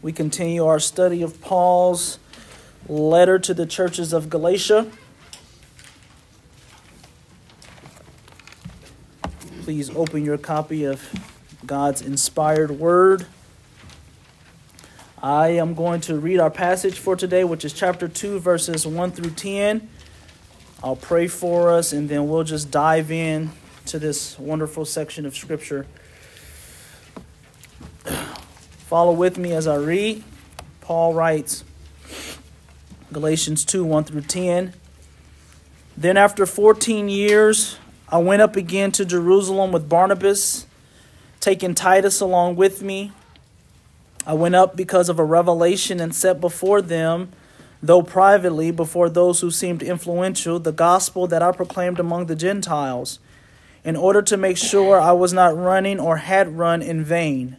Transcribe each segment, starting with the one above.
We continue our study of Paul's letter to the churches of Galatia. Please open your copy of God's inspired word. I am going to read our passage for today, which is chapter 2, verses 1 through 10. I'll pray for us and then we'll just dive in to this wonderful section of Scripture. Follow with me as I read. Paul writes Galatians 2 1 through 10. Then, after 14 years, I went up again to Jerusalem with Barnabas, taking Titus along with me. I went up because of a revelation and set before them, though privately, before those who seemed influential, the gospel that I proclaimed among the Gentiles, in order to make sure I was not running or had run in vain.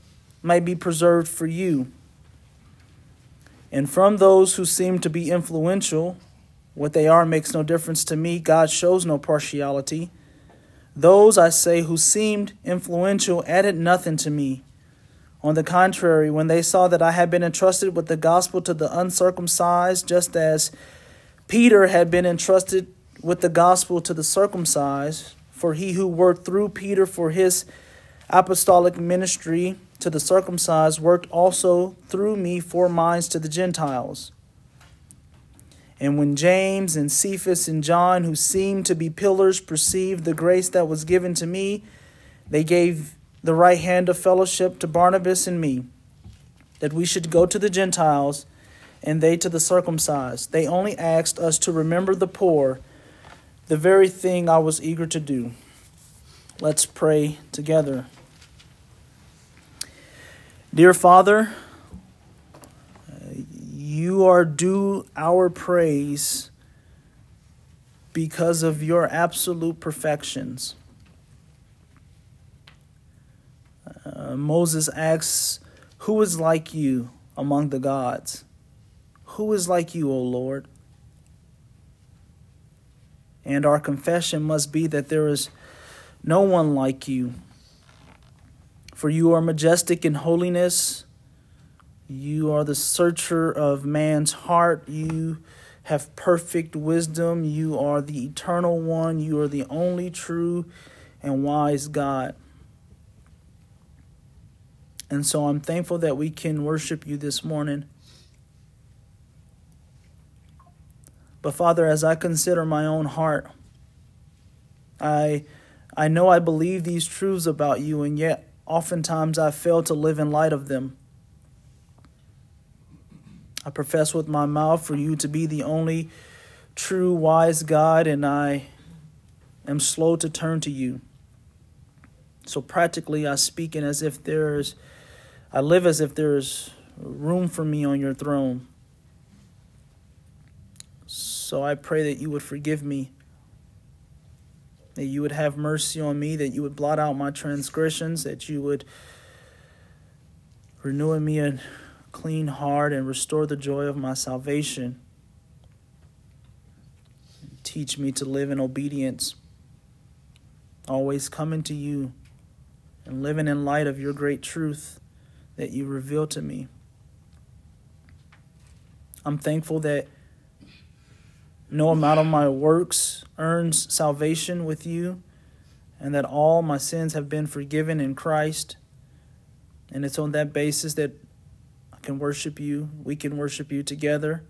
may be preserved for you. And from those who seem to be influential, what they are makes no difference to me. God shows no partiality. Those, I say, who seemed influential added nothing to me. On the contrary, when they saw that I had been entrusted with the gospel to the uncircumcised, just as Peter had been entrusted with the gospel to the circumcised, for he who worked through Peter for his apostolic ministry to the circumcised worked also through me for minds to the Gentiles. And when James and Cephas and John, who seemed to be pillars, perceived the grace that was given to me, they gave the right hand of fellowship to Barnabas and me, that we should go to the Gentiles and they to the circumcised. They only asked us to remember the poor, the very thing I was eager to do. Let's pray together. Dear Father, you are due our praise because of your absolute perfections. Uh, Moses asks, Who is like you among the gods? Who is like you, O Lord? And our confession must be that there is no one like you. For you are majestic in holiness. You are the searcher of man's heart. You have perfect wisdom. You are the eternal one. You are the only true and wise God. And so I'm thankful that we can worship you this morning. But Father, as I consider my own heart, I I know I believe these truths about you and yet Oftentimes I fail to live in light of them. I profess with my mouth for you to be the only true, wise God, and I am slow to turn to you. So practically, I speak in as if there's, I live as if there's room for me on your throne. So I pray that you would forgive me that you would have mercy on me, that you would blot out my transgressions, that you would renew in me a clean heart and restore the joy of my salvation. Teach me to live in obedience, always coming to you and living in light of your great truth that you reveal to me. I'm thankful that no amount of my works earns salvation with you, and that all my sins have been forgiven in Christ. And it's on that basis that I can worship you, we can worship you together,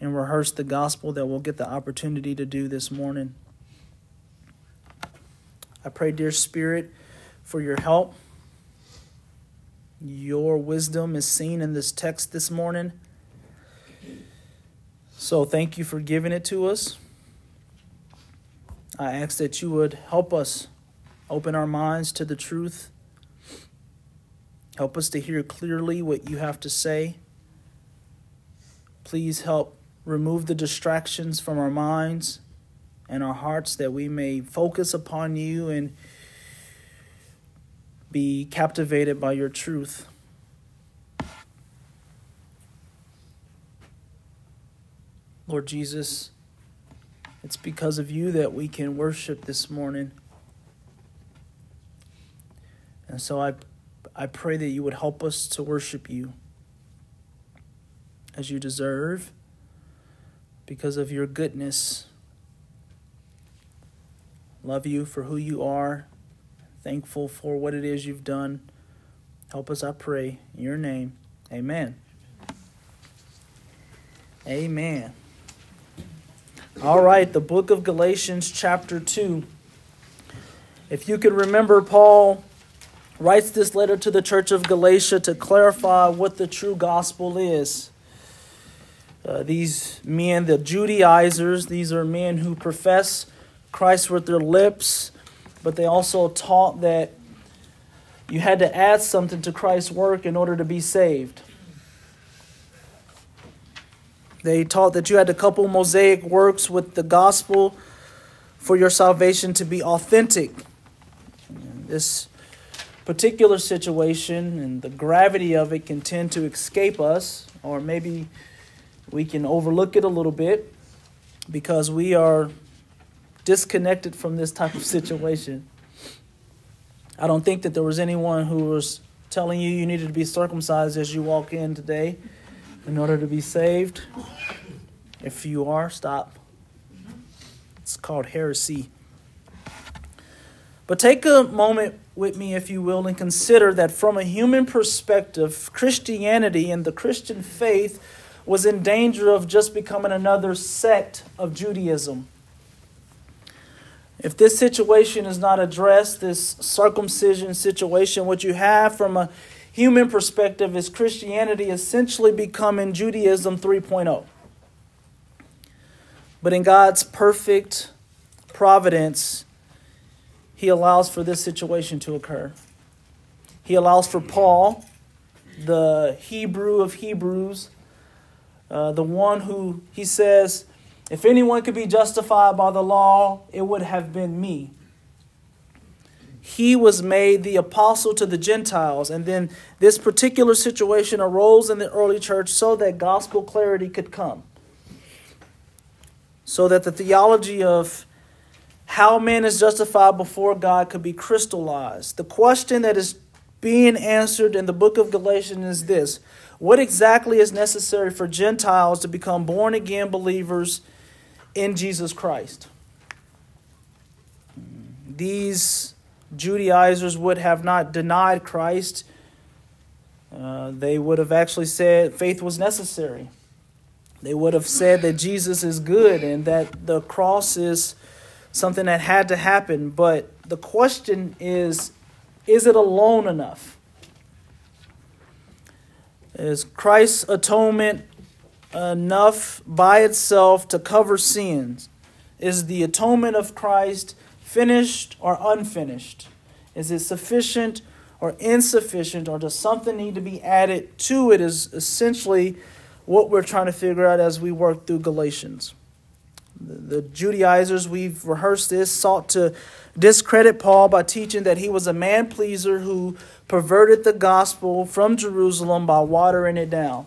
and rehearse the gospel that we'll get the opportunity to do this morning. I pray, dear Spirit, for your help. Your wisdom is seen in this text this morning. So thank you for giving it to us. I ask that you would help us open our minds to the truth Help us to hear clearly what you have to say. Please help remove the distractions from our minds and our hearts that we may focus upon you and be captivated by your truth. Lord Jesus, it's because of you that we can worship this morning. And so I, I pray that you would help us to worship you as you deserve because of your goodness. Love you for who you are. Thankful for what it is you've done. Help us, I pray. In your name, amen. Amen. All right, the book of Galatians, chapter 2. If you can remember, Paul writes this letter to the church of Galatia to clarify what the true gospel is. Uh, these men, the Judaizers, these are men who profess Christ with their lips, but they also taught that you had to add something to Christ's work in order to be saved. They taught that you had to couple Mosaic works with the gospel for your salvation to be authentic. This particular situation and the gravity of it can tend to escape us, or maybe we can overlook it a little bit because we are disconnected from this type of situation. I don't think that there was anyone who was telling you you needed to be circumcised as you walk in today in order to be saved. If you are, stop. It's called heresy. But take a moment with me, if you will, and consider that from a human perspective, Christianity and the Christian faith was in danger of just becoming another sect of Judaism. If this situation is not addressed, this circumcision situation, what you have from a human perspective is Christianity essentially becoming Judaism 3.0. But in God's perfect providence, He allows for this situation to occur. He allows for Paul, the Hebrew of Hebrews, uh, the one who he says, if anyone could be justified by the law, it would have been me. He was made the apostle to the Gentiles, and then this particular situation arose in the early church so that gospel clarity could come. So that the theology of how man is justified before God could be crystallized. The question that is being answered in the book of Galatians is this What exactly is necessary for Gentiles to become born again believers in Jesus Christ? These Judaizers would have not denied Christ. Uh, they would have actually said faith was necessary. They would have said that Jesus is good and that the cross is something that had to happen. But the question is is it alone enough? Is Christ's atonement enough by itself to cover sins? Is the atonement of Christ finished or unfinished? Is it sufficient or insufficient, or does something need to be added to it? Is essentially what we're trying to figure out as we work through Galatians. The, Judaizers, we've rehearsed this, sought to discredit Paul by teaching that he was a man pleaser who perverted the gospel from Jerusalem by watering it down.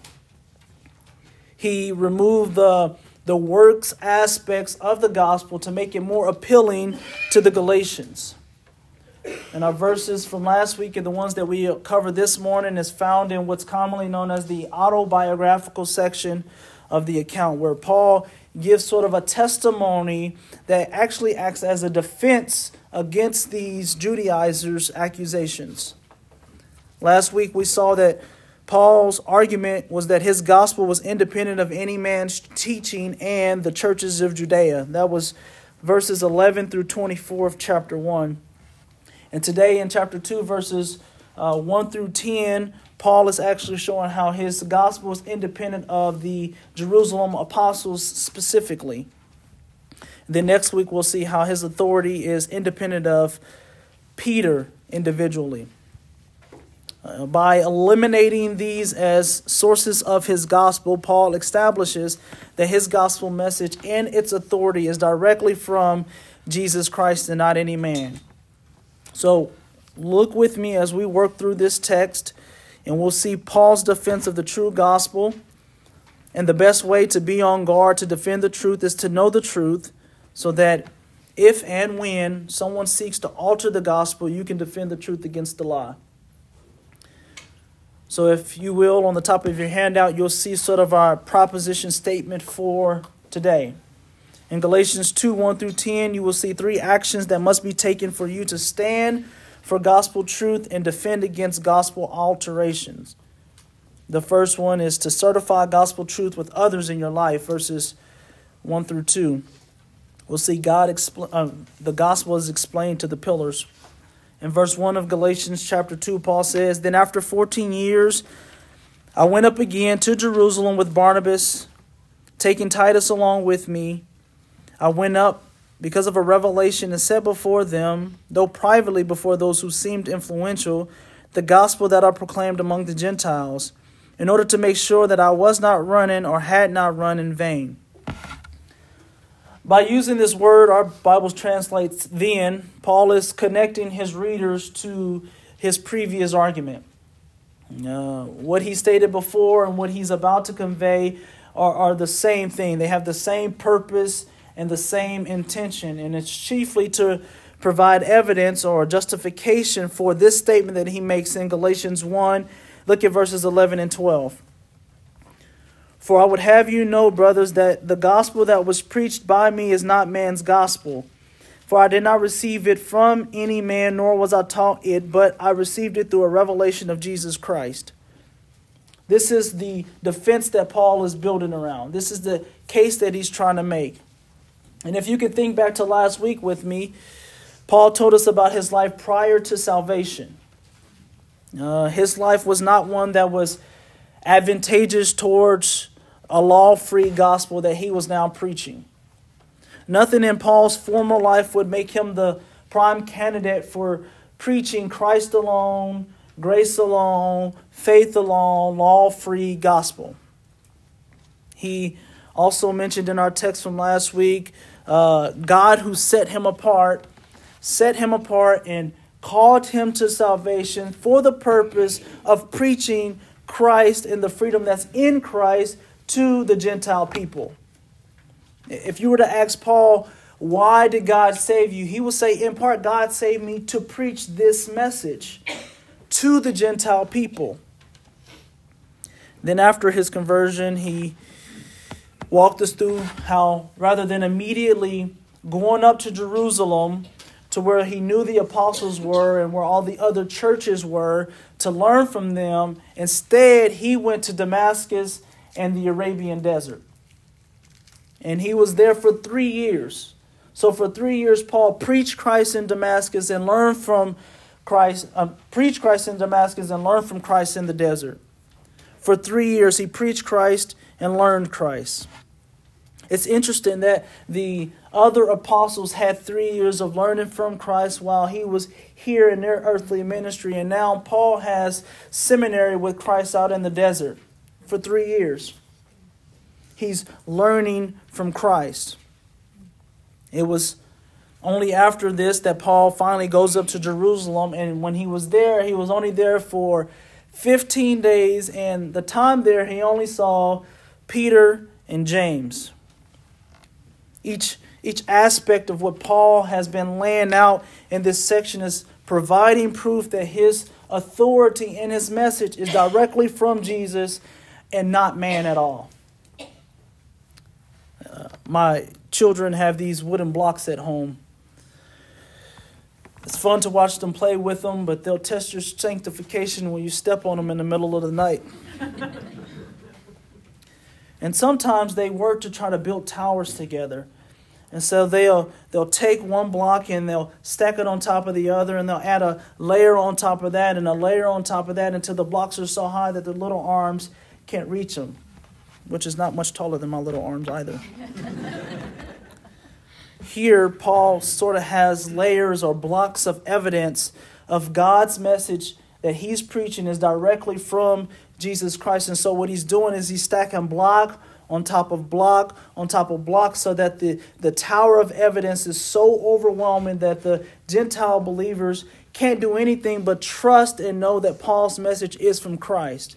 He removed the, the works aspects of the gospel to make it more appealing to the Galatians. And our verses from last week and the ones that we covered this morning is found in what's commonly known as the autobiographical section of the account, where Paul gives sort of a testimony that actually acts as a defense against these Judaizers' accusations. Last week we saw that Paul's argument was that his gospel was independent of any man's teaching and the churches of Judea. That was verses 11 through 24 of chapter 1. And today in chapter 2, verses uh, 1 through 10, Paul is actually showing how his gospel is independent of the Jerusalem apostles specifically. Then next week, we'll see how his authority is independent of Peter individually. By eliminating these as sources of his gospel, Paul establishes that his gospel message and its authority is directly from Jesus Christ and not any man. So, look with me as we work through this text, and we'll see Paul's defense of the true gospel. And the best way to be on guard to defend the truth is to know the truth so that if and when someone seeks to alter the gospel, you can defend the truth against the lie. So, if you will, on the top of your handout, you'll see sort of our proposition statement for today. In Galatians 2 1 through 10, you will see three actions that must be taken for you to stand for gospel truth and defend against gospel alterations. The first one is to certify gospel truth with others in your life, verses 1 through 2. We'll see God expl- uh, the gospel is explained to the pillars in verse 1 of Galatians chapter 2, Paul says, Then after 14 years, I went up again to Jerusalem with Barnabas, taking Titus along with me. I went up because of a revelation and set before them, though privately before those who seemed influential, the gospel that I proclaimed among the Gentiles, in order to make sure that I was not running or had not run in vain. By using this word, our Bible translates then, Paul is connecting his readers to his previous argument. Uh, what he stated before and what he's about to convey are, are the same thing. They have the same purpose and the same intention, and it's chiefly to provide evidence or justification for this statement that he makes in Galatians 1. Look at verses 11 and 12. For I would have you know, brothers, that the gospel that was preached by me is not man's gospel. For I did not receive it from any man, nor was I taught it, but I received it through a revelation of Jesus Christ. This is the defense that Paul is building around. This is the case that he's trying to make. And if you can think back to last week with me, Paul told us about his life prior to salvation. Uh, his life was not one that was advantageous towards a law free gospel that he was now preaching. Nothing in Paul's former life would make him the prime candidate for preaching Christ alone, grace alone, faith alone, law free gospel. He also mentioned in our text from last week uh, God who set him apart, set him apart and called him to salvation for the purpose of preaching Christ and the freedom that's in Christ to the Gentile people. If you were to ask Paul, why did God save you? He will say, in part, God saved me to preach this message to the Gentile people. Then, after his conversion, he walked us through how, rather than immediately going up to Jerusalem to where he knew the apostles were and where all the other churches were to learn from them, instead, he went to Damascus and the Arabian desert. And he was there for three years. So for three years, Paul preached Christ in Damascus and learned from Christ, uh, preached Christ in Damascus and learned from Christ in the desert. For three years, he preached Christ and learned Christ. It's interesting that the other apostles had three years of learning from Christ while he was here in their earthly ministry, and now Paul has seminary with Christ out in the desert for three years. He's learning from Christ. It was only after this that Paul finally goes up to Jerusalem, and when he was there, he was only there for 15 days, and the time there, he only saw Peter and James. Each, each aspect of what Paul has been laying out in this section is providing proof that his authority and his message is directly from Jesus and not man at all. Uh, my children have these wooden blocks at home. It's fun to watch them play with them, but they'll test your sanctification when you step on them in the middle of the night. and sometimes they work to try to build towers together. And so they'll they'll take one block and they'll stack it on top of the other and they'll add a layer on top of that and a layer on top of that until the blocks are so high that the little arms can't reach them, which is not much taller than my little arms either. Here, Paul sort of has layers or blocks of evidence of God's message that he's preaching is directly from Jesus Christ. And so what he's doing is he's stacking block on top of block on top of block so that the, the tower of evidence is so overwhelming that the Gentile believers can't do anything but trust and know that Paul's message is from Christ.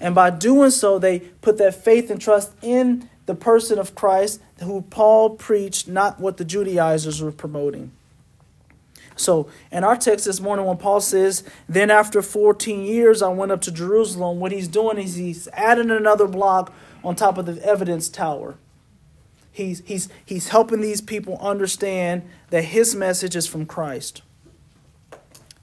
And by doing so, they put that faith and trust in the person of Christ who Paul preached, not what the Judaizers were promoting. So, in our text this morning, when Paul says, Then after 14 years I went up to Jerusalem, what he's doing is he's adding another block on top of the evidence tower. He's, he's, he's helping these people understand that his message is from Christ.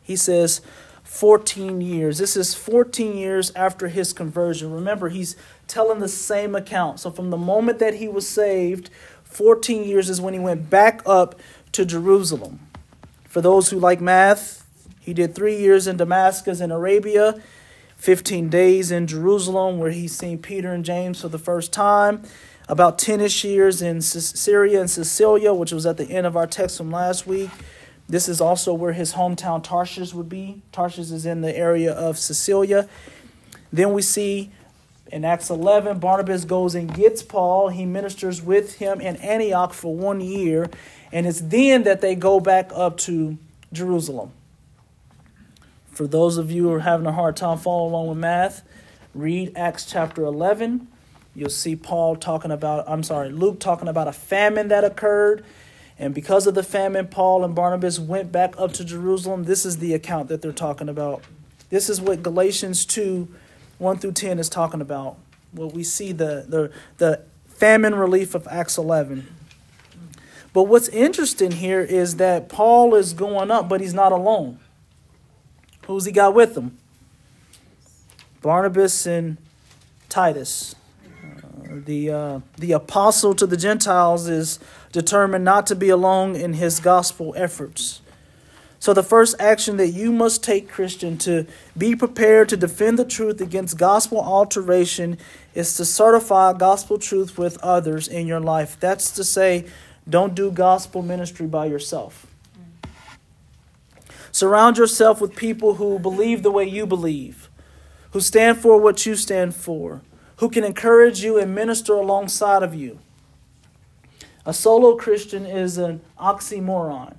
He says, 14 years. This is 14 years after his conversion. Remember, he's telling the same account. So, from the moment that he was saved, 14 years is when he went back up to Jerusalem. For those who like math, he did three years in Damascus in Arabia, 15 days in Jerusalem, where he's seen Peter and James for the first time, about 10 ish years in Syria and Cilicia, which was at the end of our text from last week. This is also where his hometown Tarshish would be. Tarshish is in the area of Cilicia. Then we see in Acts 11, Barnabas goes and gets Paul. He ministers with him in Antioch for one year. And it's then that they go back up to Jerusalem. For those of you who are having a hard time following along with math, read Acts chapter 11. You'll see Paul talking about, I'm sorry, Luke talking about a famine that occurred. And because of the famine, Paul and Barnabas went back up to Jerusalem. This is the account that they're talking about. This is what Galatians 2 1 through 10 is talking about. Well, we see the, the, the famine relief of Acts 11. But what's interesting here is that Paul is going up, but he's not alone. Who's he got with him? Barnabas and Titus. Uh, the, uh, the apostle to the Gentiles is determined not to be alone in his gospel efforts. So, the first action that you must take, Christian, to be prepared to defend the truth against gospel alteration is to certify gospel truth with others in your life. That's to say, don't do gospel ministry by yourself. Surround yourself with people who believe the way you believe, who stand for what you stand for, who can encourage you and minister alongside of you. A solo Christian is an oxymoron.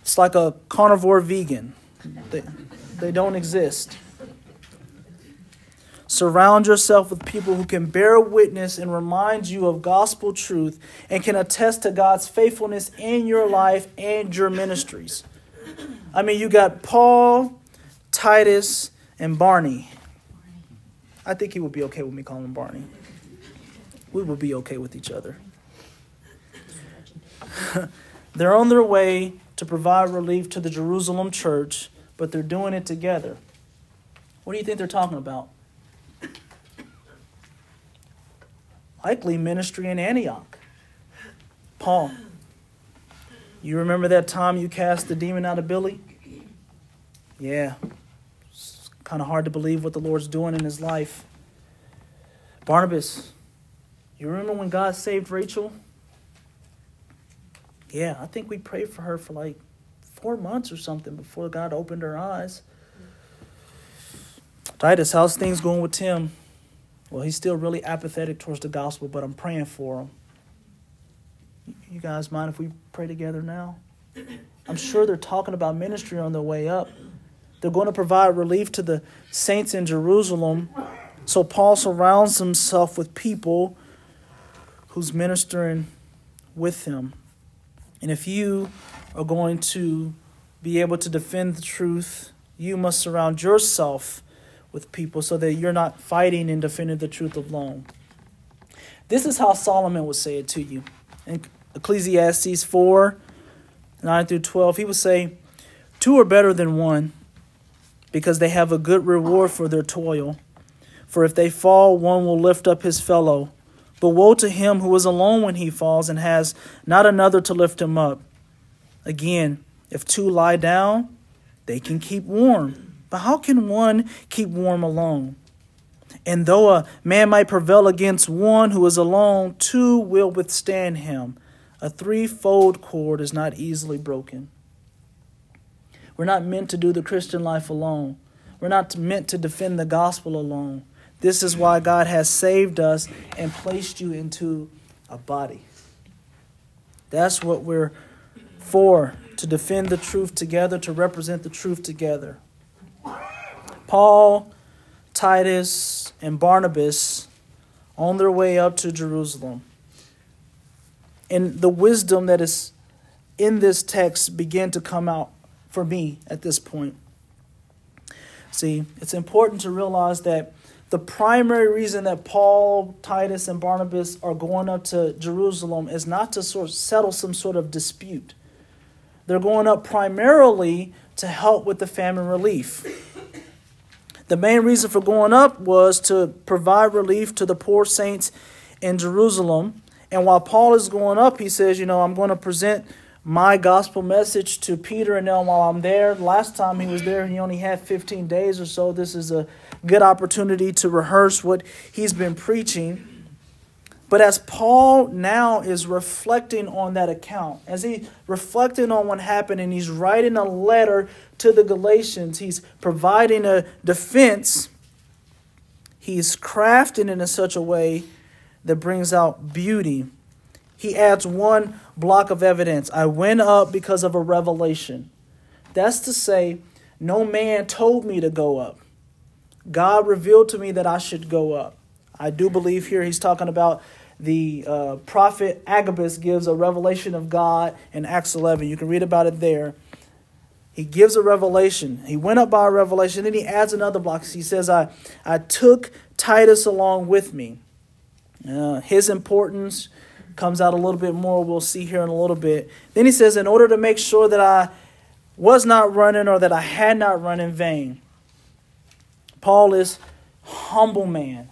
It's like a carnivore vegan. They, they don't exist. Surround yourself with people who can bear witness and remind you of gospel truth and can attest to God's faithfulness in your life and your ministries. I mean, you got Paul, Titus, and Barney. I think he would be okay with me calling him Barney. We would be okay with each other. they're on their way to provide relief to the Jerusalem church, but they're doing it together. What do you think they're talking about? likely ministry in Antioch. Paul, you remember that time you cast the demon out of Billy? Yeah. It's kind of hard to believe what the Lord's doing in his life. Barnabas, you remember when God saved Rachel? Yeah, I think we prayed for her for like four months or something before God opened her eyes. Titus, how's things going with Tim? Well, he's still really apathetic towards the gospel, but I'm praying for him. You guys mind if we pray together now? I'm sure they're talking about ministry on their way up. They're going to provide relief to the saints in Jerusalem. So Paul surrounds himself with people who's ministering with him. And if you are going to be able to defend the truth, you must surround yourself with people so that you're not fighting and defending the truth alone. This is how Solomon would say it to you. In Ecclesiastes 4 9 through 12, he would say, Two are better than one because they have a good reward for their toil. For if they fall, one will lift up his fellow. But woe to him who is alone when he falls and has not another to lift him up. Again, if two lie down, they can keep warm. But how can one keep warm alone? And though a man might prevail against one who is alone, two will withstand him. A threefold cord is not easily broken. We're not meant to do the Christian life alone. we're not meant to defend the gospel alone. This is why God has saved us and placed you into a body. That's what we're for to defend the truth together, to represent the truth together. Paul, Titus, and Barnabas on their way up to Jerusalem. And the wisdom that is in this text began to come out for me at this point. See, it's important to realize that the primary reason that Paul, Titus, and Barnabas are going up to Jerusalem is not to sort of settle some sort of dispute. They're going up primarily to help with the famine relief. The main reason for going up was to provide relief to the poor saints in Jerusalem. And while Paul is going up, he says, You know, I'm going to present my gospel message to Peter and them while I'm there. Last time he was there, he only had 15 days or so. This is a good opportunity to rehearse what he's been preaching. But as Paul now is reflecting on that account, as he reflecting on what happened and he's writing a letter to the Galatians, he's providing a defense. He's crafting it in such a way that brings out beauty. He adds one block of evidence. I went up because of a revelation. That's to say, no man told me to go up. God revealed to me that I should go up. I do believe here he's talking about the uh, prophet Agabus gives a revelation of God in Acts 11. You can read about it there. He gives a revelation. He went up by a revelation. Then he adds another block. He says, I, I took Titus along with me. Uh, his importance comes out a little bit more. We'll see here in a little bit. Then he says, In order to make sure that I was not running or that I had not run in vain. Paul is humble man.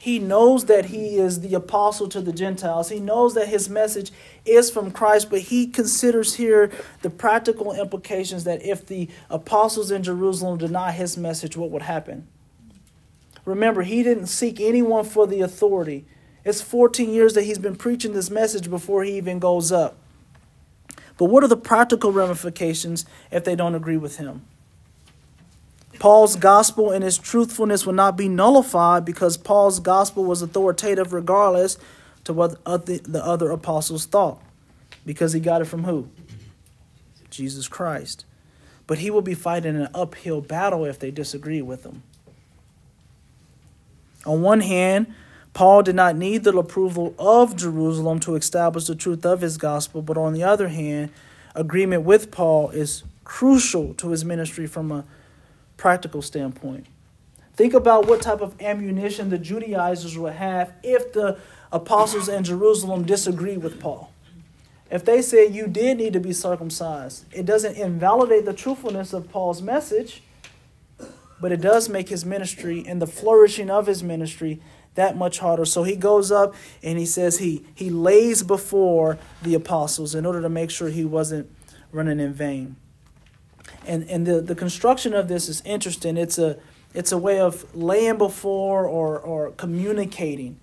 He knows that he is the apostle to the Gentiles. He knows that his message is from Christ, but he considers here the practical implications that if the apostles in Jerusalem deny his message, what would happen? Remember, he didn't seek anyone for the authority. It's 14 years that he's been preaching this message before he even goes up. But what are the practical ramifications if they don't agree with him? Paul's gospel and his truthfulness will not be nullified because Paul's gospel was authoritative regardless to what the other apostles thought. Because he got it from who? Jesus Christ. But he will be fighting an uphill battle if they disagree with him. On one hand, Paul did not need the approval of Jerusalem to establish the truth of his gospel, but on the other hand, agreement with Paul is crucial to his ministry from a practical standpoint. Think about what type of ammunition the Judaizers would have if the apostles in Jerusalem disagree with Paul. If they say you did need to be circumcised, it doesn't invalidate the truthfulness of Paul's message, but it does make his ministry and the flourishing of his ministry that much harder. So he goes up and he says he he lays before the apostles in order to make sure he wasn't running in vain. And and the, the construction of this is interesting. It's a it's a way of laying before or or communicating.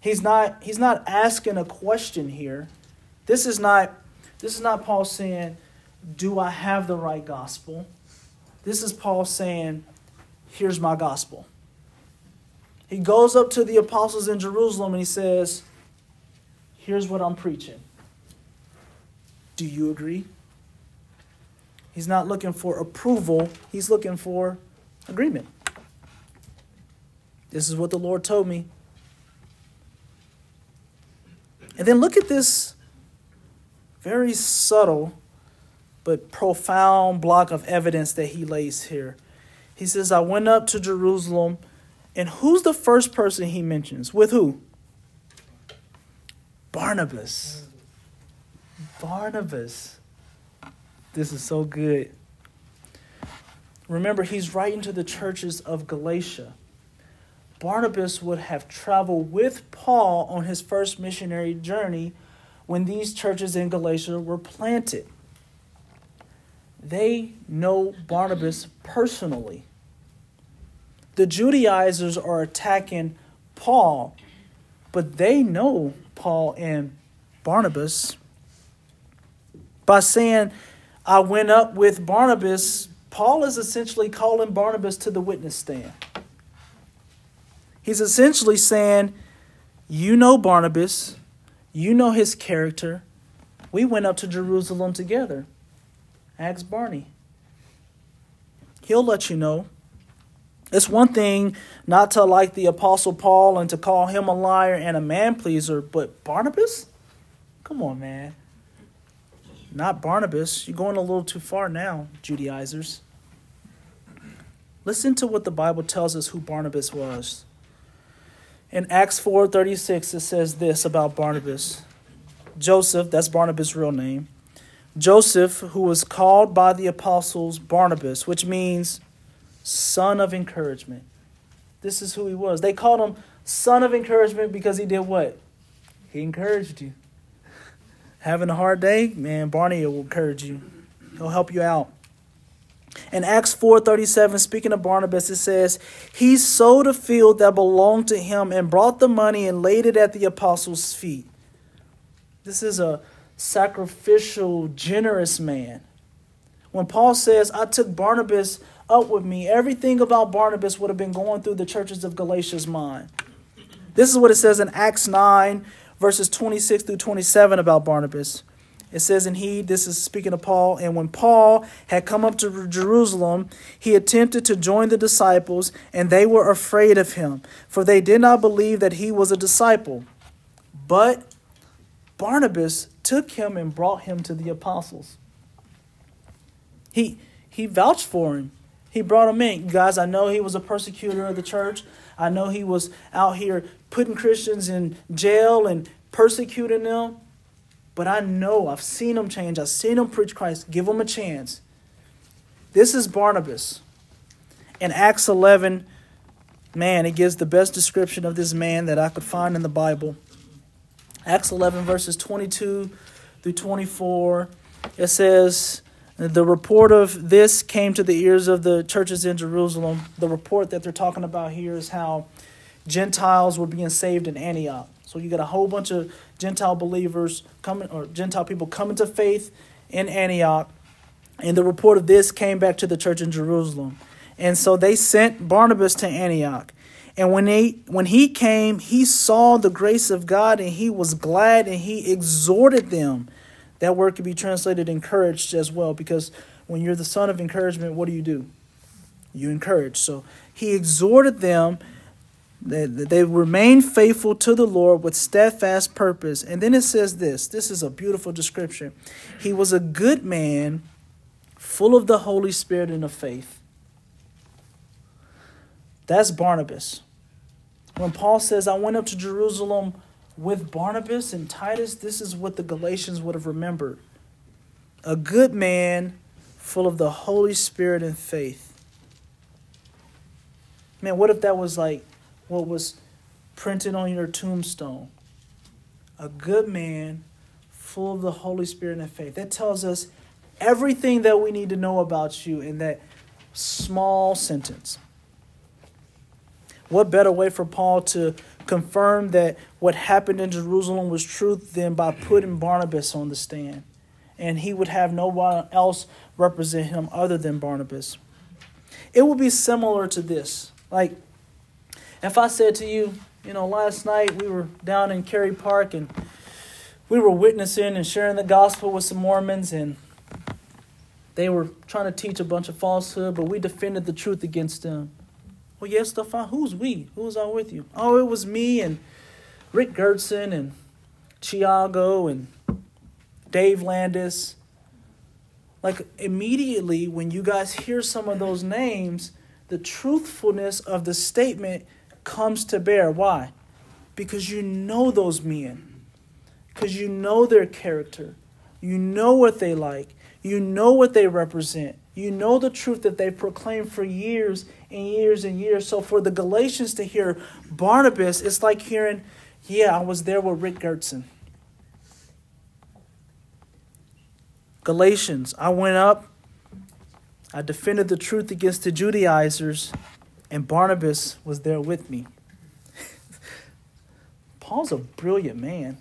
He's not he's not asking a question here. This is not this is not Paul saying, "Do I have the right gospel?" This is Paul saying, "Here's my gospel." he goes up to the apostles in Jerusalem and he says, Here's what I'm preaching. Do you agree? He's not looking for approval, he's looking for agreement. This is what the Lord told me. And then look at this very subtle but profound block of evidence that he lays here. He says, I went up to Jerusalem and who's the first person he mentions? With who? Barnabas. Barnabas. This is so good. Remember, he's writing to the churches of Galatia. Barnabas would have traveled with Paul on his first missionary journey when these churches in Galatia were planted. They know Barnabas personally the Judaizers are attacking Paul, but they know Paul and Barnabas. By saying, I went up with Barnabas, Paul is essentially calling Barnabas to the witness stand. He's essentially saying, You know Barnabas, you know his character. We went up to Jerusalem together. Ask Barney. He'll let you know. It's one thing not to like the Apostle Paul and to call him a liar and a man pleaser, but Barnabas? Come on, man. Not Barnabas. You're going a little too far now, Judaizers. Listen to what the Bible tells us who Barnabas was. In Acts 4:36 it says this about Barnabas. Joseph, that's Barnabas' real name. Joseph, who was called by the apostles Barnabas, which means son of encouragement. This is who he was. They called him son of encouragement because he did what? He encouraged you. Having a hard day, man, Barney will encourage you. He'll help you out. In Acts 4:37, speaking of Barnabas, it says, "He sold a field that belonged to him and brought the money and laid it at the apostles' feet." This is a sacrificial, generous man. When Paul says, "I took Barnabas up with me," everything about Barnabas would have been going through the churches of Galatia's mind. This is what it says in Acts 9 verses 26 through 27 about Barnabas. It says, And he, this is speaking of Paul, and when Paul had come up to Jerusalem, he attempted to join the disciples, and they were afraid of him, for they did not believe that he was a disciple. But Barnabas took him and brought him to the apostles. He, he vouched for him. He brought him in. Guys, I know he was a persecutor of the church. I know he was out here putting Christians in jail and persecuting them. But I know I've seen him change. I've seen him preach Christ. Give him a chance. This is Barnabas. In Acts 11, man, it gives the best description of this man that I could find in the Bible. Acts 11, verses 22 through 24, it says, The report of this came to the ears of the churches in Jerusalem. The report that they're talking about here is how Gentiles were being saved in Antioch. So you got a whole bunch of Gentile believers coming, or Gentile people coming to faith in Antioch. And the report of this came back to the church in Jerusalem. And so they sent Barnabas to Antioch. And when he when he came, he saw the grace of God and he was glad and he exhorted them. That word could be translated encouraged as well, because when you're the son of encouragement, what do you do? You encourage. So he exhorted them they, they remain faithful to the Lord with steadfast purpose. And then it says this this is a beautiful description. He was a good man, full of the Holy Spirit and of faith. That's Barnabas. When Paul says, I went up to Jerusalem with Barnabas and Titus, this is what the Galatians would have remembered. A good man, full of the Holy Spirit and faith. Man, what if that was like what was printed on your tombstone. A good man, full of the Holy Spirit and faith. That tells us everything that we need to know about you in that small sentence. What better way for Paul to confirm that what happened in Jerusalem was truth then by putting Barnabas on the stand? And he would have no one else represent him other than Barnabas. It would be similar to this. Like, if I said to you, you know, last night we were down in Cary Park and we were witnessing and sharing the gospel with some Mormons and they were trying to teach a bunch of falsehood, but we defended the truth against them. Well, yes, Stefan, who's we? Who's all with you? Oh, it was me and Rick Gertson and Chiago and Dave Landis. Like immediately when you guys hear some of those names, the truthfulness of the statement comes to bear. Why? Because you know those men, because you know their character, you know what they like, you know what they represent, you know the truth that they proclaimed for years and years and years. So for the Galatians to hear Barnabas, it's like hearing, yeah, I was there with Rick Gertson. Galatians, I went up, I defended the truth against the Judaizers, and Barnabas was there with me. Paul's a brilliant man.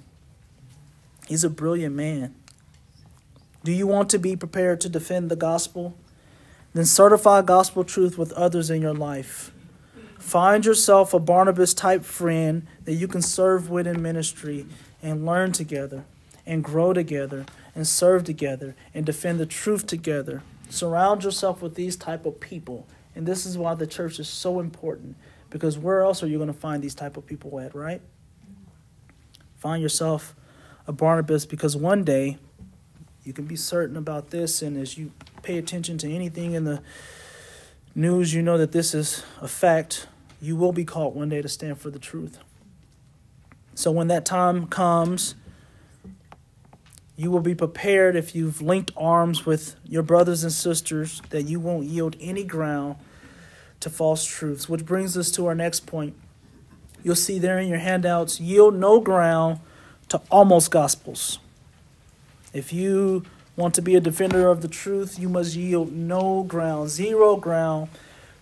He's a brilliant man. Do you want to be prepared to defend the gospel? then certify gospel truth with others in your life. Find yourself a Barnabas type friend that you can serve with in ministry and learn together and grow together and serve together and defend the truth together. Surround yourself with these type of people. And this is why the church is so important because where else are you going to find these type of people at, right? Find yourself a Barnabas because one day you can be certain about this and as you pay attention to anything in the news, you know that this is a fact. You will be called one day to stand for the truth. So when that time comes, you will be prepared if you've linked arms with your brothers and sisters that you won't yield any ground to false truths. Which brings us to our next point. You'll see there in your handouts yield no ground to almost gospels. If you want to be a defender of the truth, you must yield no ground, zero ground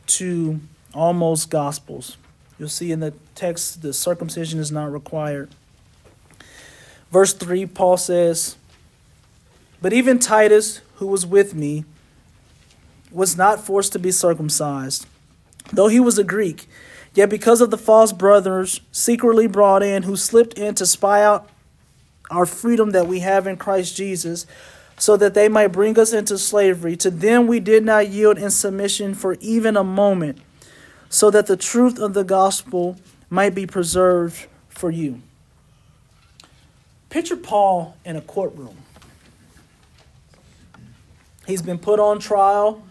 to almost gospels. You'll see in the text the circumcision is not required. Verse 3, Paul says, but even Titus, who was with me, was not forced to be circumcised, though he was a Greek. Yet because of the false brothers secretly brought in, who slipped in to spy out our freedom that we have in Christ Jesus, so that they might bring us into slavery, to them we did not yield in submission for even a moment, so that the truth of the gospel might be preserved for you. Picture Paul in a courtroom. He's been put on trial.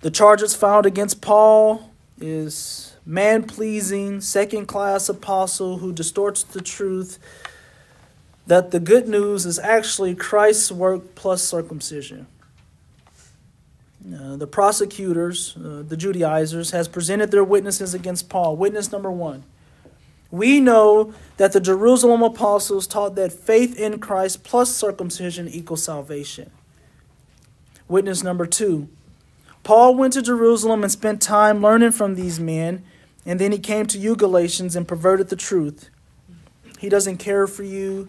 The charges found against Paul is man pleasing, second class apostle who distorts the truth. That the good news is actually Christ's work plus circumcision. Uh, the prosecutors, uh, the Judaizers, has presented their witnesses against Paul. Witness number one. We know that the Jerusalem apostles taught that faith in Christ plus circumcision equals salvation. Witness number two Paul went to Jerusalem and spent time learning from these men, and then he came to you, Galatians, and perverted the truth. He doesn't care for you,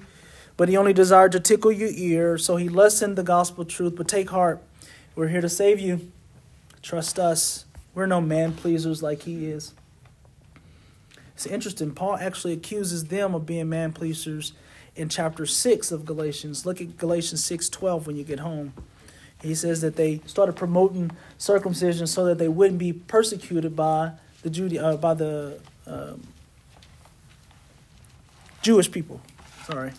but he only desired to tickle your ear, so he lessened the gospel truth. But take heart, we're here to save you. Trust us. We're no man pleasers like he is. It's interesting. Paul actually accuses them of being man pleasers in chapter 6 of Galatians. Look at Galatians 6:12 when you get home. He says that they started promoting circumcision so that they wouldn't be persecuted by the Jude, uh, by the um, Jewish people. Sorry.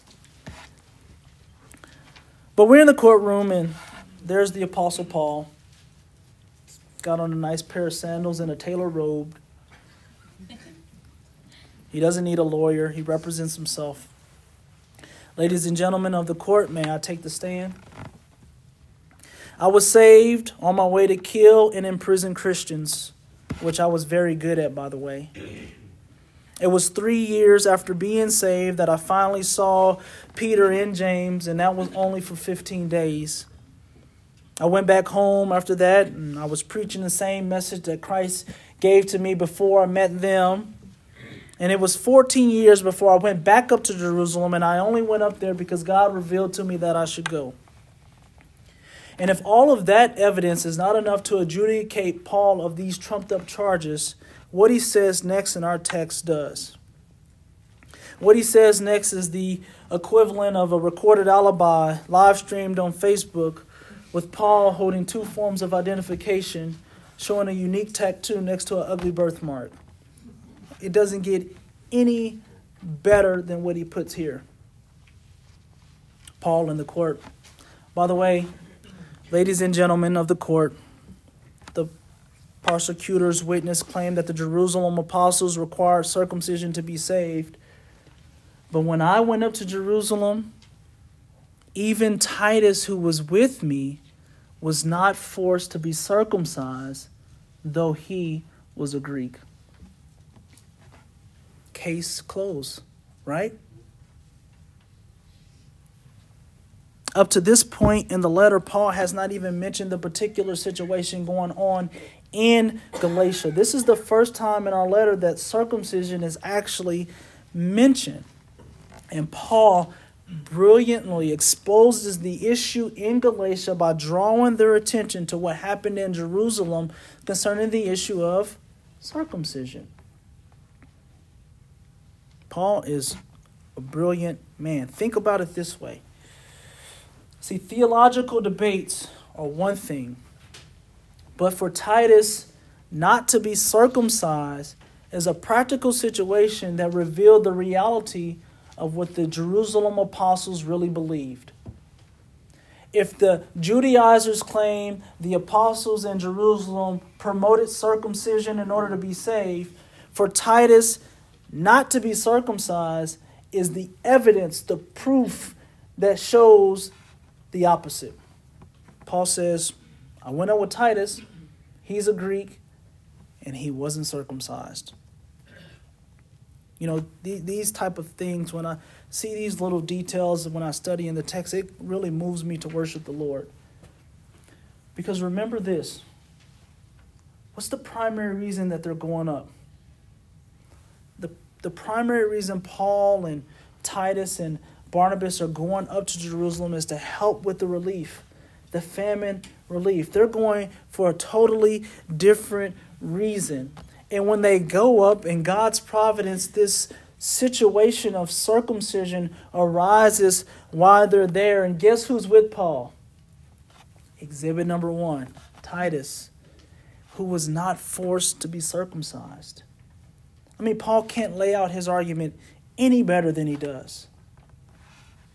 But we're in the courtroom, and there's the Apostle Paul. Got on a nice pair of sandals and a tailor robe. He doesn't need a lawyer, he represents himself. Ladies and gentlemen of the court, may I take the stand? I was saved on my way to kill and imprison Christians, which I was very good at, by the way. It was three years after being saved that I finally saw Peter and James, and that was only for 15 days. I went back home after that, and I was preaching the same message that Christ gave to me before I met them. And it was 14 years before I went back up to Jerusalem, and I only went up there because God revealed to me that I should go. And if all of that evidence is not enough to adjudicate Paul of these trumped up charges, what he says next in our text does. What he says next is the equivalent of a recorded alibi live streamed on Facebook with Paul holding two forms of identification showing a unique tattoo next to an ugly birthmark. It doesn't get any better than what he puts here. Paul in the court. By the way, Ladies and gentlemen of the court, prosecutor's witness claimed that the Jerusalem apostles required circumcision to be saved. But when I went up to Jerusalem, even Titus, who was with me, was not forced to be circumcised, though he was a Greek. Case closed, right? Up to this point in the letter, Paul has not even mentioned the particular situation going on in Galatia. This is the first time in our letter that circumcision is actually mentioned. And Paul brilliantly exposes the issue in Galatia by drawing their attention to what happened in Jerusalem concerning the issue of circumcision. Paul is a brilliant man. Think about it this way. See, theological debates are one thing, but for Titus not to be circumcised is a practical situation that revealed the reality of what the Jerusalem apostles really believed. If the Judaizers claim the apostles in Jerusalem promoted circumcision in order to be saved, for Titus not to be circumcised is the evidence, the proof that shows the opposite. Paul says, I went out with Titus, he's a Greek, and he wasn't circumcised. You know, these type of things, when I see these little details when I study in the text, it really moves me to worship the Lord. Because remember this what's the primary reason that they're going up? The, the primary reason Paul and Titus and Barnabas are going up to Jerusalem is to help with the relief, the famine relief. They're going for a totally different reason. And when they go up in God's providence, this situation of circumcision arises while they're there. And guess who's with Paul? Exhibit number one Titus, who was not forced to be circumcised. I mean, Paul can't lay out his argument any better than he does.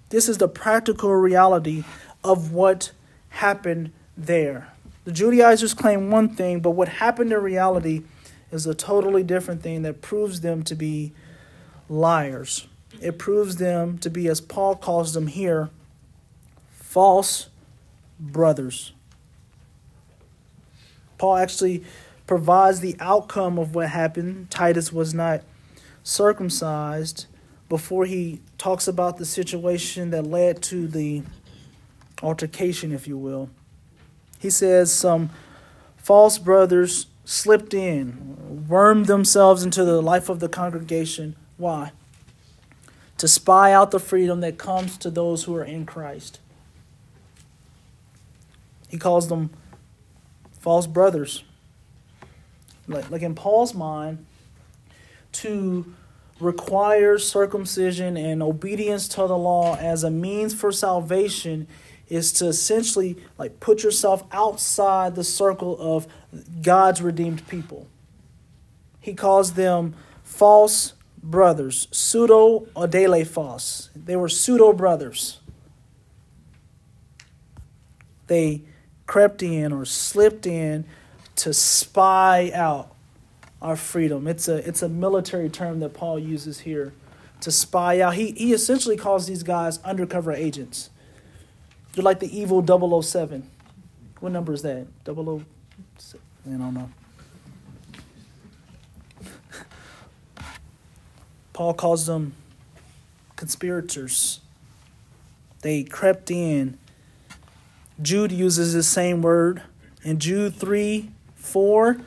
This is the practical reality of what happened there. The Judaizers claim one thing, but what happened in reality is a totally different thing that proves them to be liars. It proves them to be, as Paul calls them here, false brothers. Paul actually provides the outcome of what happened. Titus was not circumcised before he talks about the situation that led to the altercation, if you will. He says some false brothers slipped in, wormed themselves into the life of the congregation. Why? To spy out the freedom that comes to those who are in Christ. He calls them false brothers. Like, like in Paul's mind, to require circumcision and obedience to the law as a means for salvation is to essentially like put yourself outside the circle of God's redeemed people. He calls them false brothers, pseudo adelphos. They were pseudo brothers. They crept in or slipped in to spy out our freedom. It's a it's a military term that Paul uses here to spy out. He he essentially calls these guys undercover agents. They're like the evil 007. What number is that? 007? I don't know. Paul calls them conspirators. They crept in. Jude uses the same word. In Jude 3 4,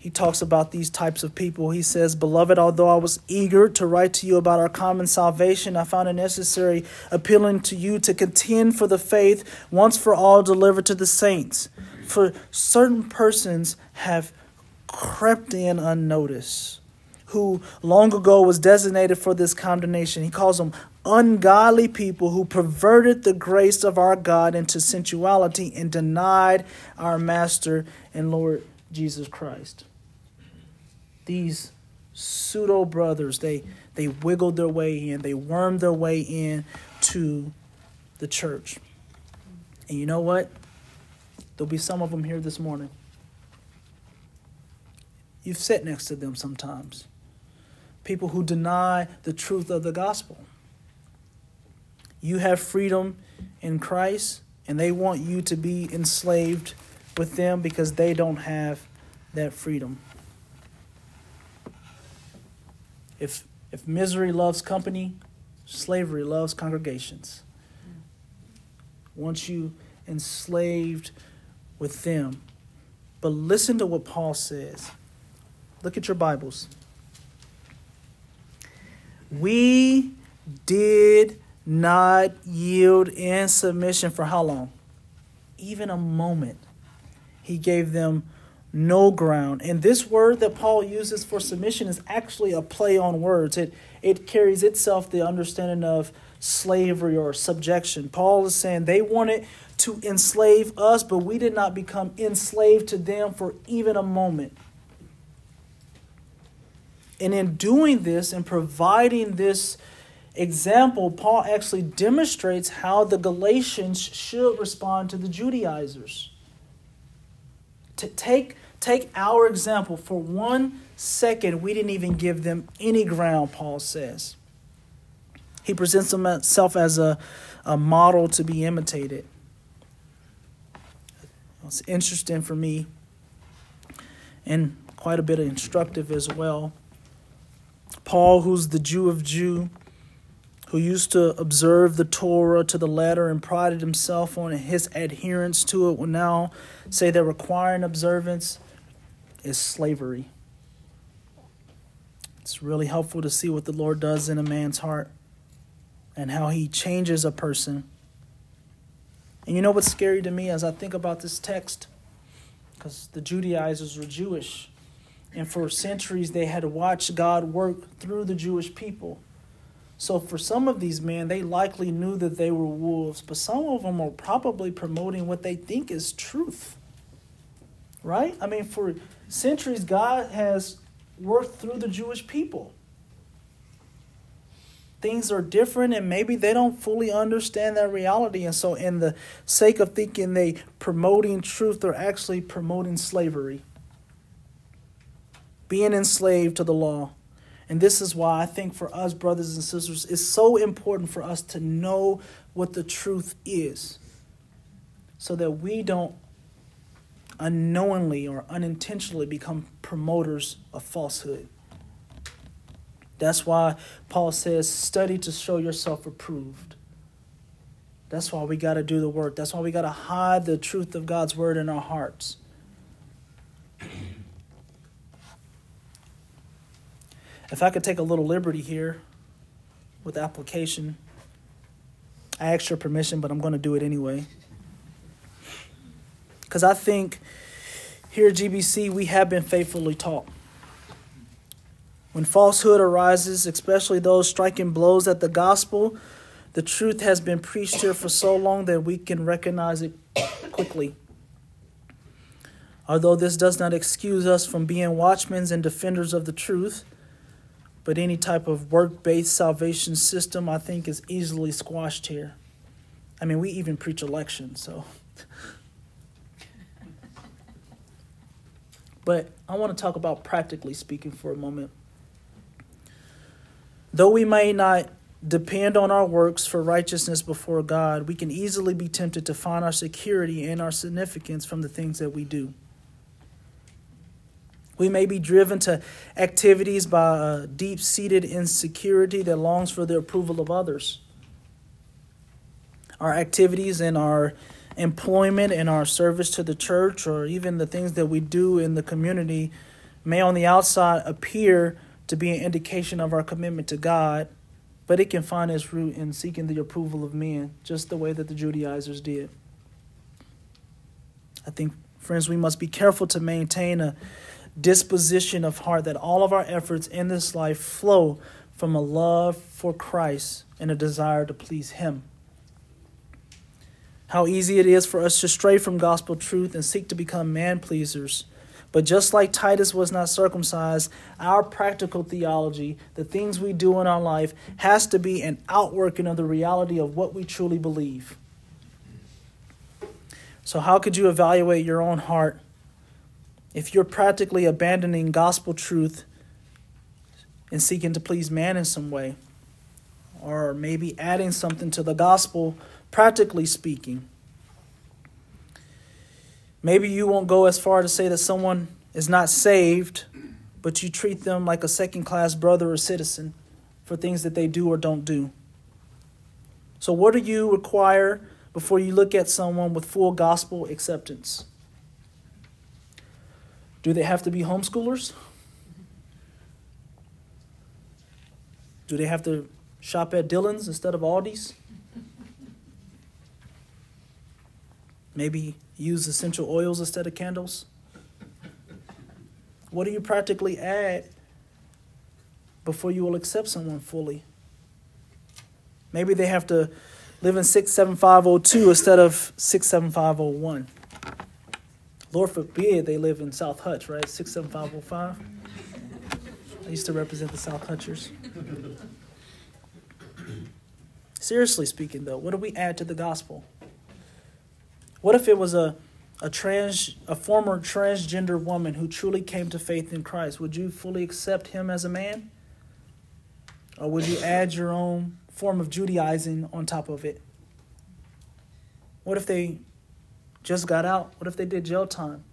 he talks about these types of people. He says, Beloved, although I was eager to write to you about our common salvation, I found it necessary, appealing to you to contend for the faith once for all delivered to the saints. For certain persons have crept in unnoticed, who long ago was designated for this condemnation. He calls them ungodly people who perverted the grace of our God into sensuality and denied our Master and Lord Jesus Christ these pseudo brothers, they they wiggled their way in, they wormed their way in to the church. And you know what? There'll be some of them here this morning. You've sat next to them sometimes. People who deny the truth of the gospel. You have freedom in Christ, and they want you to be enslaved with them because they don't have that freedom. If if misery loves company, slavery loves congregations. Once you enslaved with them. But listen to what Paul says. Look at your Bibles. We did not yield in submission for how long? Even a moment. He gave them no ground. And this word that Paul uses for submission is actually a play on words. It it carries itself the understanding of slavery or subjection. Paul is saying they wanted to enslave us, but we did not become enslaved to them for even a moment. And in doing this and providing this example, Paul actually demonstrates how the Galatians should respond to the Judaizers. To take, take our example for one second, we didn't even give them any ground, Paul says. He presents himself as a, a model to be imitated. It's interesting for me and quite a bit instructive as well. Paul, who's the Jew of Jew, who used to observe the Torah to the letter and prided himself on his adherence to it, will now say that requiring observance is slavery. It's really helpful to see what the Lord does in a man's heart and how he changes a person. And you know what's scary to me as I think about this text? Because the Judaizers were Jewish. And for centuries, they had watched God work through the Jewish people. So for some of these men, they likely knew that they were wolves, but some of them were probably promoting what they think is truth. Right? I mean, for centuries, God has worked through the Jewish people. Things are different, and maybe they don't fully understand that reality. And so, in the sake of thinking they promoting truth, they're actually promoting slavery being enslaved to the law. And this is why I think for us, brothers and sisters, it's so important for us to know what the truth is so that we don't unknowingly or unintentionally become promoters of falsehood. That's why Paul says, study to show yourself approved. That's why we got to do the work. That's why we got to hide the truth of God's word in our hearts. If I could take a little liberty here with application, I asked your permission, but I'm going to do it anyway. Because I think here at GBC, we have been faithfully taught. When falsehood arises, especially those striking blows at the gospel, the truth has been preached here for so long that we can recognize it quickly. Although this does not excuse us from being watchmen and defenders of the truth, but any type of work based salvation system, I think, is easily squashed here. I mean, we even preach election, so. but I want to talk about practically speaking for a moment. Though we may not depend on our works for righteousness before God, we can easily be tempted to find our security and our significance from the things that we do. We may be driven to activities by a deep seated insecurity that longs for the approval of others. Our activities and our employment and our service to the church, or even the things that we do in the community, may on the outside appear to be an indication of our commitment to God, but it can find its root in seeking the approval of men, just the way that the Judaizers did. I think, friends, we must be careful to maintain a disposition of heart that all of our efforts in this life flow from a love for Christ and a desire to please Him. How easy it is for us to stray from gospel truth and seek to become man pleasers. But just like Titus was not circumcised, our practical theology, the things we do in our life, has to be an outworking of the reality of what we truly believe. So, how could you evaluate your own heart if you're practically abandoning gospel truth and seeking to please man in some way, or maybe adding something to the gospel, practically speaking. Maybe you won't go as far to say that someone is not saved, but you treat them like a second class brother or citizen for things that they do or don't do. So, what do you require before you look at someone with full gospel acceptance? Do they have to be homeschoolers? Do they have to Shop at Dillon's instead of Aldi's? Maybe use essential oils instead of candles? What do you practically add before you will accept someone fully? Maybe they have to live in 67502 instead of 67501. Lord forbid they live in South Hutch, right? 67505. I used to represent the South Hutchers. Seriously speaking, though, what do we add to the gospel? What if it was a, a trans a former transgender woman who truly came to faith in Christ? Would you fully accept him as a man? Or would you add your own form of Judaizing on top of it? What if they just got out? What if they did jail time?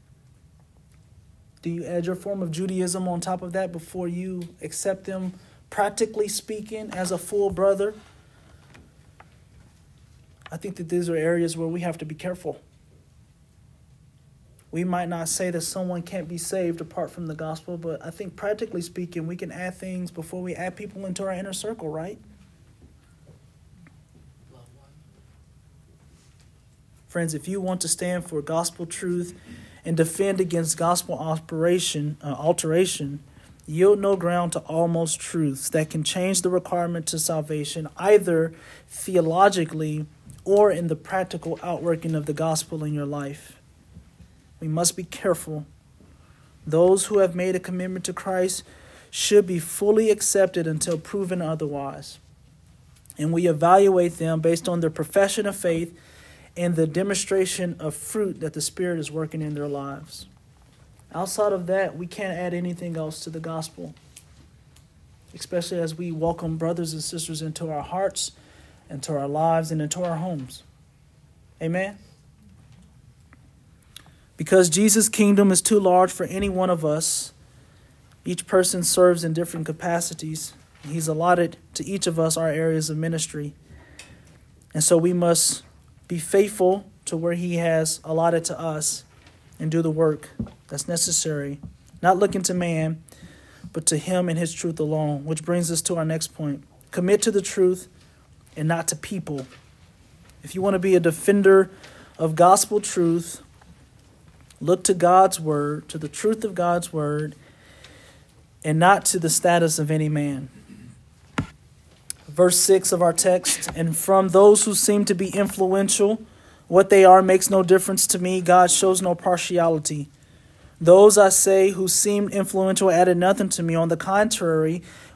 Do you add your form of Judaism on top of that before you accept them, practically speaking, as a full brother? I think that these are areas where we have to be careful. We might not say that someone can't be saved apart from the gospel, but I think practically speaking, we can add things before we add people into our inner circle, right? Friends, if you want to stand for gospel truth and defend against gospel operation, uh, alteration, yield no ground to almost truths that can change the requirement to salvation, either theologically or in the practical outworking of the gospel in your life. We must be careful. Those who have made a commitment to Christ should be fully accepted until proven otherwise. And we evaluate them based on their profession of faith and the demonstration of fruit that the Spirit is working in their lives. Outside of that, we can't add anything else to the gospel, especially as we welcome brothers and sisters into our hearts into our lives and into our homes. Amen? Because Jesus' kingdom is too large for any one of us, each person serves in different capacities. He's allotted to each of us our areas of ministry. And so we must be faithful to where He has allotted to us and do the work that's necessary, not looking to man, but to Him and His truth alone. Which brings us to our next point commit to the truth and not to people. If you want to be a defender of gospel truth, look to God's word, to the truth of God's word, and not to the status of any man. Verse 6 of our text And from those who seem to be influential, what they are makes no difference to me. God shows no partiality. Those I say who seemed influential added nothing to me. On the contrary,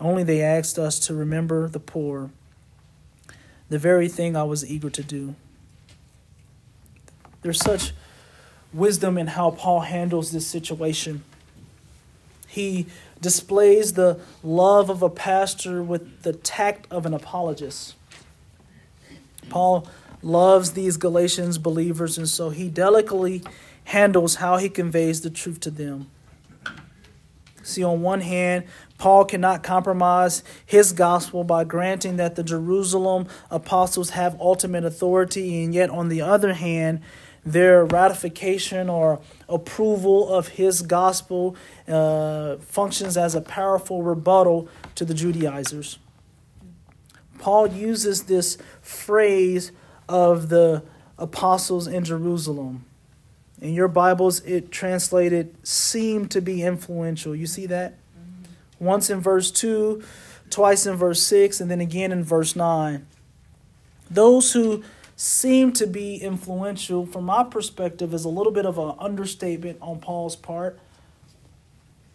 Only they asked us to remember the poor, the very thing I was eager to do. There's such wisdom in how Paul handles this situation. He displays the love of a pastor with the tact of an apologist. Paul loves these Galatians believers, and so he delicately handles how he conveys the truth to them. See, on one hand, Paul cannot compromise his gospel by granting that the Jerusalem apostles have ultimate authority, and yet, on the other hand, their ratification or approval of his gospel uh, functions as a powerful rebuttal to the Judaizers. Paul uses this phrase of the apostles in Jerusalem. In your Bibles, it translated seem to be influential. You see that? Once in verse 2, twice in verse 6, and then again in verse 9. Those who seem to be influential, from my perspective, is a little bit of an understatement on Paul's part,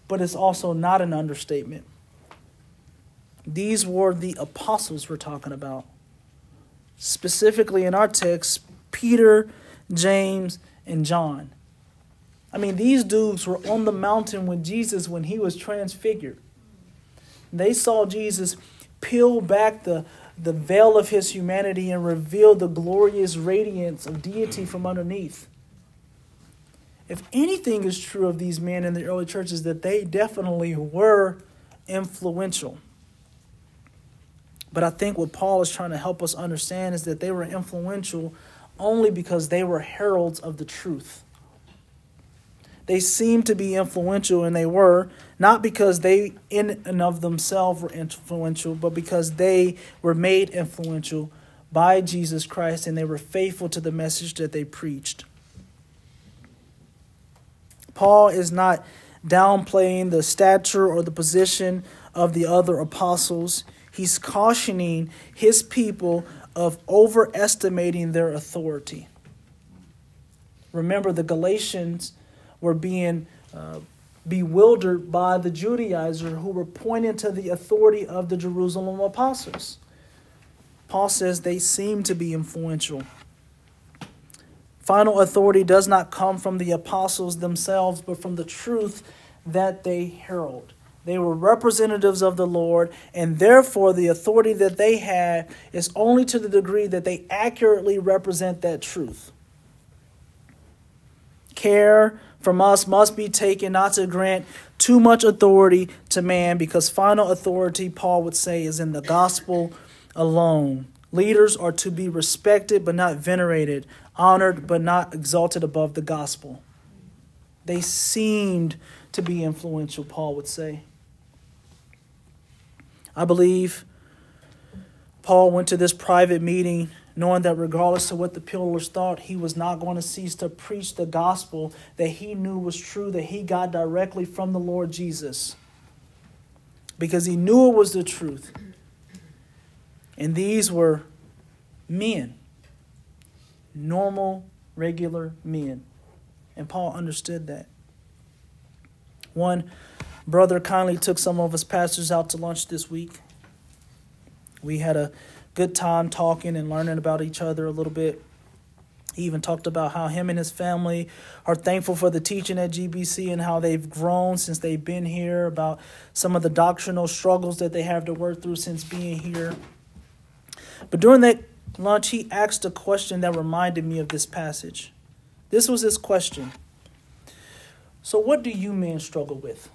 but it's also not an understatement. These were the apostles we're talking about. Specifically in our text, Peter, James, and John. I mean, these dudes were on the mountain with Jesus when he was transfigured. They saw Jesus peel back the, the veil of his humanity and reveal the glorious radiance of deity from underneath. If anything is true of these men in the early churches, that they definitely were influential. But I think what Paul is trying to help us understand is that they were influential only because they were heralds of the truth. They seemed to be influential, and they were, not because they in and of themselves were influential, but because they were made influential by Jesus Christ and they were faithful to the message that they preached. Paul is not downplaying the stature or the position of the other apostles. He's cautioning his people of overestimating their authority. Remember, the Galatians were being uh, bewildered by the Judaizers who were pointing to the authority of the Jerusalem apostles. Paul says they seem to be influential. Final authority does not come from the apostles themselves, but from the truth that they herald. They were representatives of the Lord, and therefore the authority that they had is only to the degree that they accurately represent that truth. Care from us must be taken not to grant too much authority to man, because final authority, Paul would say, is in the gospel alone. Leaders are to be respected but not venerated, honored but not exalted above the gospel. They seemed to be influential, Paul would say. I believe Paul went to this private meeting knowing that regardless of what the pillars thought, he was not going to cease to preach the gospel that he knew was true, that he got directly from the Lord Jesus. Because he knew it was the truth. And these were men, normal, regular men. And Paul understood that. One brother kindly took some of us pastors out to lunch this week. We had a good time talking and learning about each other a little bit. He even talked about how him and his family are thankful for the teaching at GBC and how they've grown since they've been here, about some of the doctrinal struggles that they have to work through since being here. But during that lunch, he asked a question that reminded me of this passage. This was his question So, what do you men struggle with?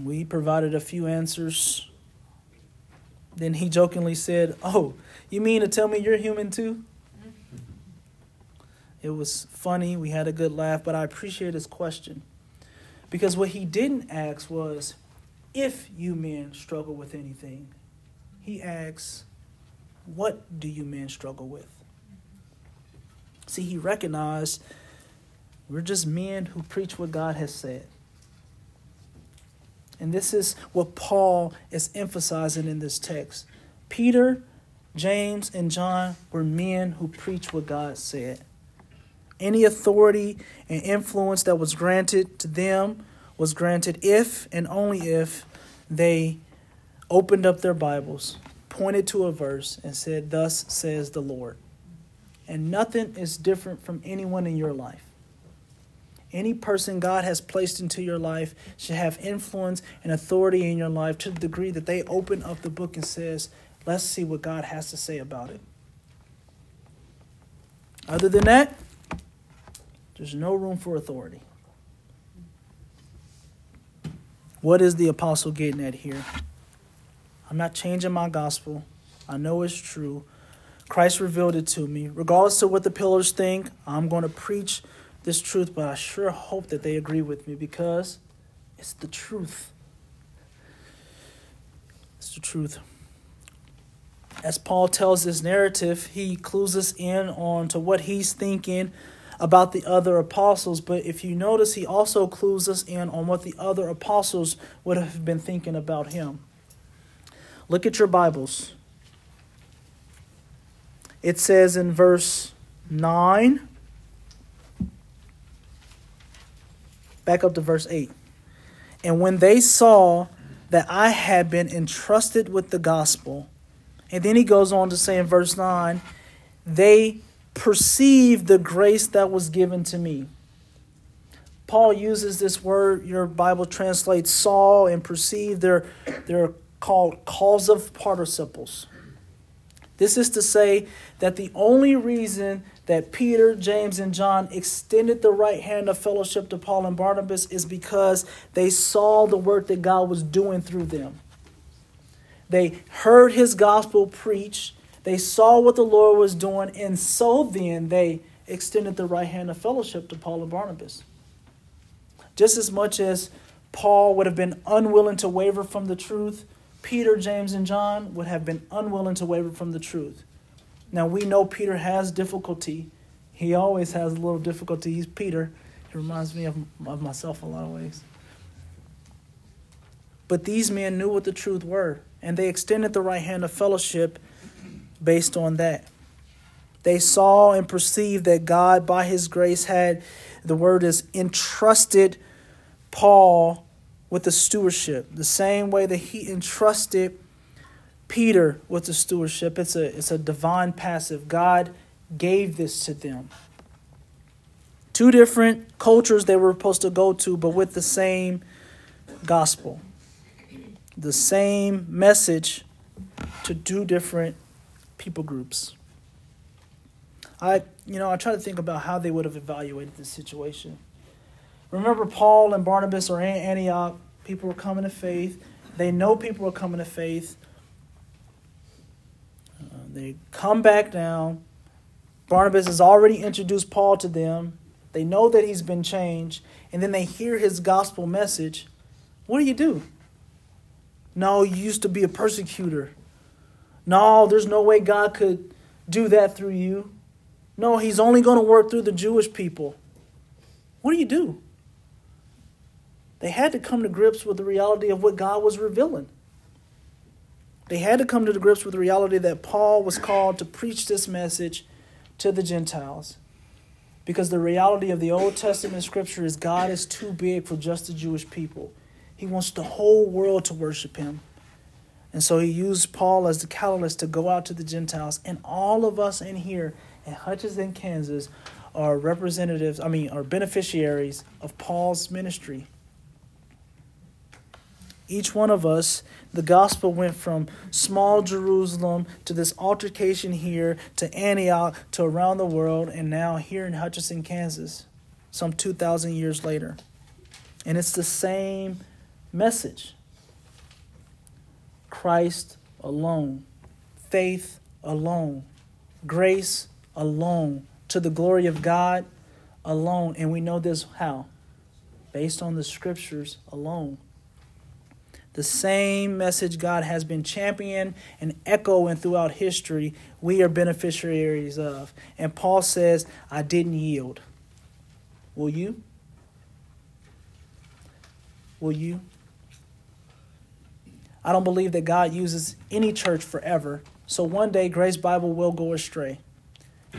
We provided a few answers. Then he jokingly said, Oh, you mean to tell me you're human too? Mm-hmm. It was funny. We had a good laugh, but I appreciate his question. Because what he didn't ask was, If you men struggle with anything, he asks, What do you men struggle with? See, he recognized we're just men who preach what God has said. And this is what Paul is emphasizing in this text. Peter, James, and John were men who preached what God said. Any authority and influence that was granted to them was granted if and only if they opened up their Bibles, pointed to a verse, and said, Thus says the Lord. And nothing is different from anyone in your life. Any person God has placed into your life should have influence and authority in your life to the degree that they open up the book and says, "Let's see what God has to say about it." Other than that, there's no room for authority. What is the apostle getting at here? I'm not changing my gospel. I know it's true. Christ revealed it to me. Regardless of what the pillars think, I'm going to preach this truth, but I sure hope that they agree with me because it's the truth. It's the truth. As Paul tells this narrative, he clues us in on to what he's thinking about the other apostles, but if you notice, he also clues us in on what the other apostles would have been thinking about him. Look at your Bibles. It says in verse 9 Back up to verse 8. And when they saw that I had been entrusted with the gospel, and then he goes on to say in verse 9, they perceived the grace that was given to me. Paul uses this word, your Bible translates saw and perceive. They're, they're called causative participles. This is to say that the only reason that Peter, James, and John extended the right hand of fellowship to Paul and Barnabas is because they saw the work that God was doing through them. They heard his gospel preached, they saw what the Lord was doing, and so then they extended the right hand of fellowship to Paul and Barnabas. Just as much as Paul would have been unwilling to waver from the truth, Peter, James, and John would have been unwilling to waver from the truth. Now we know Peter has difficulty. He always has a little difficulty. He's Peter. He reminds me of, of myself a lot of ways. But these men knew what the truth were, and they extended the right hand of fellowship based on that. They saw and perceived that God, by his grace, had, the word is, entrusted Paul with the stewardship, the same way that he entrusted Peter with the stewardship. It's a, it's a divine passive. God gave this to them. Two different cultures they were supposed to go to, but with the same gospel, the same message to two different people groups. I, you know, I try to think about how they would have evaluated this situation. Remember, Paul and Barnabas are in Antioch. People are coming to faith. They know people are coming to faith. They come back down. Barnabas has already introduced Paul to them. They know that he's been changed. And then they hear his gospel message. What do you do? No, you used to be a persecutor. No, there's no way God could do that through you. No, he's only going to work through the Jewish people. What do you do? They had to come to grips with the reality of what God was revealing. They had to come to grips with the reality that Paul was called to preach this message to the Gentiles. Because the reality of the Old Testament scripture is God is too big for just the Jewish people. He wants the whole world to worship him. And so he used Paul as the catalyst to go out to the Gentiles. And all of us in here in Hutchinson, Kansas, are representatives, I mean, are beneficiaries of Paul's ministry each one of us, the gospel went from small Jerusalem to this altercation here to Antioch to around the world and now here in Hutchinson, Kansas, some 2,000 years later. And it's the same message Christ alone, faith alone, grace alone, to the glory of God alone. And we know this how? Based on the scriptures alone the same message God has been championing and echoing throughout history, we are beneficiaries of. And Paul says, I didn't yield. Will you? Will you? I don't believe that God uses any church forever. So one day Grace Bible will go astray.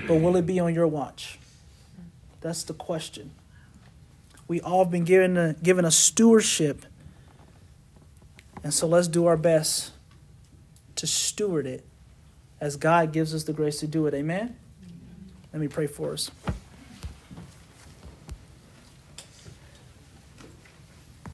But will it be on your watch? That's the question. We all have been given a, given a stewardship and so let's do our best to steward it as God gives us the grace to do it. Amen? Let me pray for us.